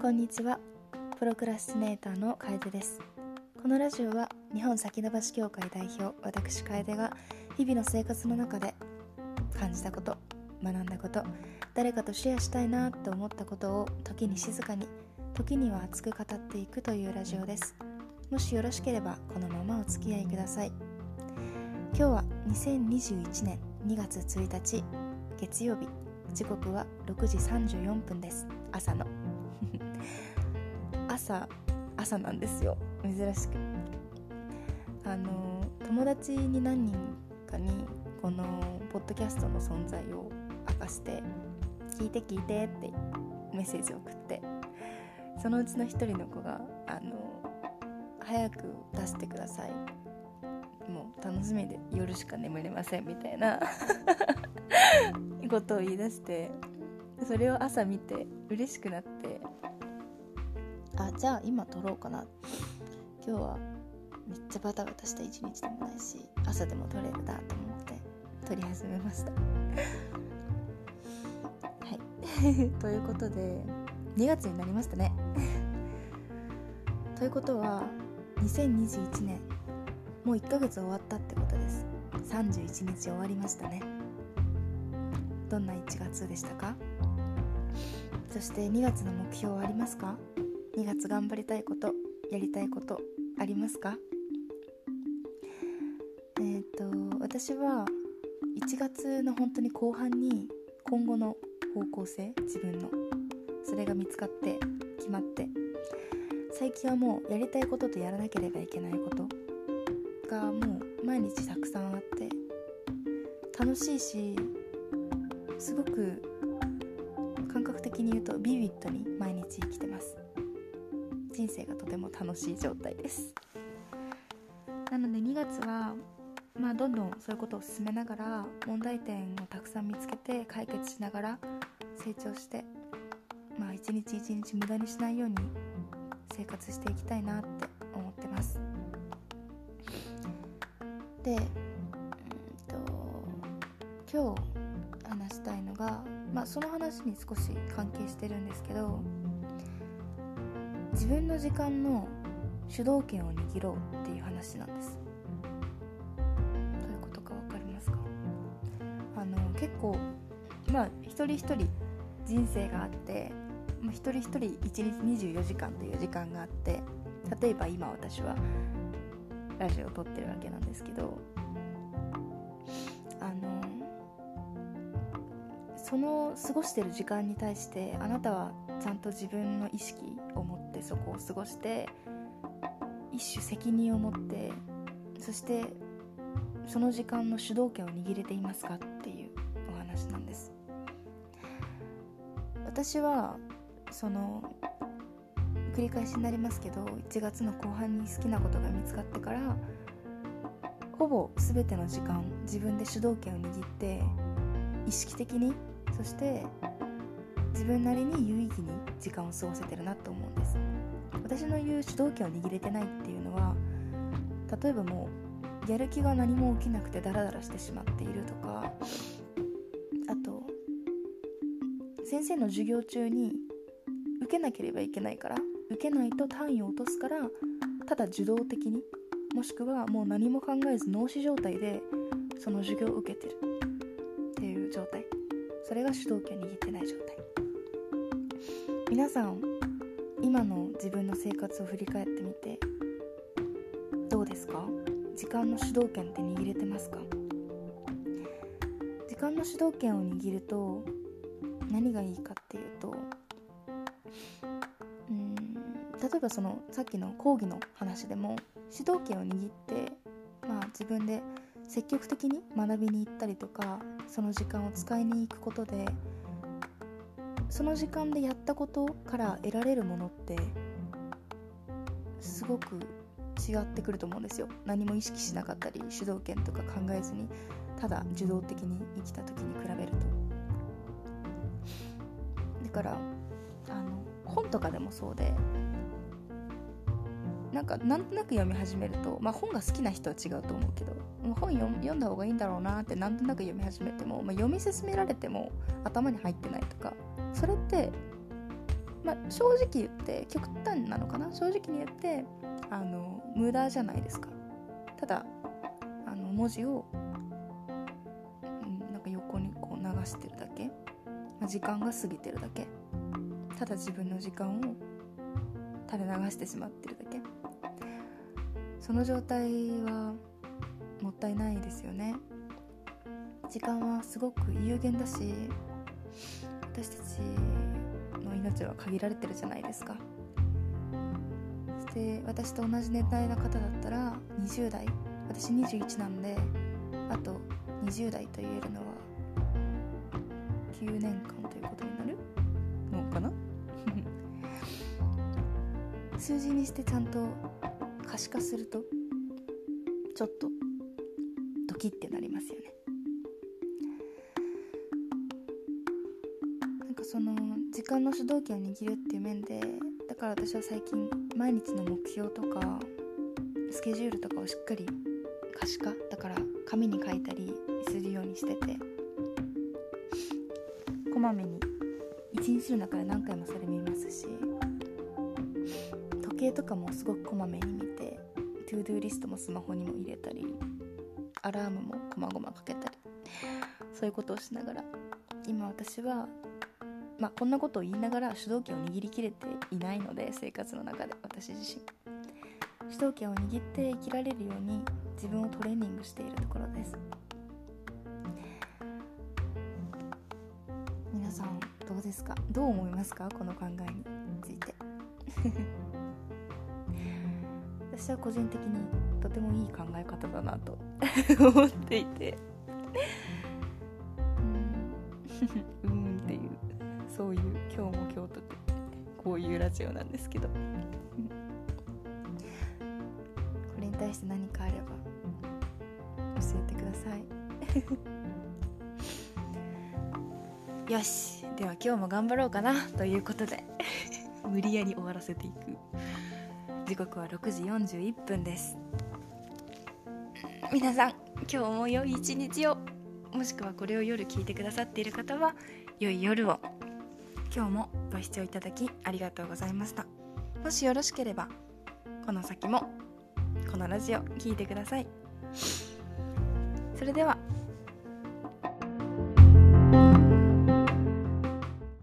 こんにちは。プロクラスティネーターの楓です。このラジオは日本先延ばし協会代表私楓が日々の生活の中で感じたこと学んだこと誰かとシェアしたいなって思ったことを時に静かに時には熱く語っていくというラジオです。もしよろしければこのままお付き合いください。今日は2021年2月1日月曜日。時刻は6時34分です。朝の。朝朝なんですよ。珍しく。あの友達に何人かにこのポッドキャストの存在を明かして聞いて聞いてってメッセージを送ってそのうちの一人の子があの早く出してください。もう楽しみで夜しか眠れませんみたいな ことを言い出してそれを朝見て嬉しくなってあじゃあ今撮ろうかな。今日はめっちゃバタバタした一日でもないし朝でも撮れるなと思って撮り始めました。はい。ということで2月になりましたね。ということは2021年もう1ヶ月終わったってことです。31日終わりましたね。どんな1月でしたか？そして2月の目標はありますか？2月頑張りたいことやりたいことありますか？えっ、ー、と私は1月の本当に後半に今後の方向性自分のそれが見つかって決まって最近はもうやりたいこととやらなければいけないことがもう毎日たくさんあって楽しいしすごく感覚的に言うとビビッドに毎日生きてます。人生がとても楽しい状態です。なので2月はまあどんどんそういうことを進めながら問題点をたくさん見つけて解決しながら成長してまあ一日一日無駄にしないように生活していきたいなって思ってます。で、うんと今日話したいのが、まあ、その話に少し関係してるんですけど自分の時間の主導権を握ろうっていう話なんです。どういうことか分かりますか？あの結構まあ一人一人人生があって、まあ、一人一人1日24時間という時間があって例えば今私はラジオを撮ってるわけなんですけどあのその過ごしてる時間に対してあなたはちゃんと自分の意識ってそこを過ごして一種責任を持ってそしてその時間の主導権を握れていますかっていうお話なんです。私はその繰り返しになりますけど1月の後半に好きなことが見つかってからほぼ全ての時間自分で主導権を握って意識的にそして自分なりに有意義に時間を過ごせてるなと思うんです。私の言う主導権を握れてないっていうのは例えばもうやる気が何も起きなくてダラダラしてしまっているとかあと先生の授業中に受けなければいけないから受けないと単位を落とすからただ受動的にもしくはもう何も考えず脳死状態でその授業を受けてる。っていう状態。それが主導権を握ってない状態。皆さん今の自分の生活を振り返ってみてどうですか？時間の主導権って握れてますか？時間の主導権を握ると何がいいかっていうとうん例えばそのさっきの講義の話でも主導権を握ってまあ自分で積極的に学びに行ったりとかその時間を使いに行くことでその時間でやったことから得られるものってすごく違ってくると思うんですよ。何も意識しなかったり主導権とか考えずにただ受動的に生きた時に比べると。だからあの本とかでもそうでなんかなんとなく読み始めると、まあ、本が好きな人は違うと思うけど本読んだ方がいいんだろうなってなんとなく読み始めても、まあ、読み進められても頭に入ってないとかそれってまあ、正直言って極端なのかな？正直に言ってあの無駄じゃないですか。ただあの文字を、うん、なんか横にこう流してるだけ、まあ、時間が過ぎてるだけ。ただ自分の時間を垂れ流してしまってるだけ。その状態はもったいないですよね。時間はすごく有限だし私たちの命は限られてるじゃないですか。そして私と同じ年代の方だったら20代。私21なんであと20代と言えるのは9年間ということになる？のかな？数字にしてちゃんと可視化するとちょっとドキッてなりますよねその時間の主導権を握るっていう面でだから私は最近毎日の目標とかスケジュールとかをしっかり可視化だから紙に書いたりするようにしててこまめに一日の中で何回もそれ見ますし時計とかもすごくこまめに見てトゥードゥーリストもスマホにも入れたりアラームもこまごまかけたりそういうことをしながら今私はまあこんなことを言いながら主導権を握りきれていないので生活の中で私自身。主導権を握って生きられるように自分をトレーニングしているところです。皆さんどうですか？どう思いますか？この考えについて。私は個人的にとてもいい考え方だなと 思っていて。うん。う んそういう今日も今日とこういうラジオなんですけど。これに対して何かあれば教えてください。よし。では今日も頑張ろうかなということで。無理やり終わらせていく。時刻は6時41分です。皆さん今日も良い一日をもしくはこれを夜聞いてくださっている方は良い夜を今日もご視聴いただきありがとうございました。もしよろしければこの先もこのラジオ聴いてください。それでは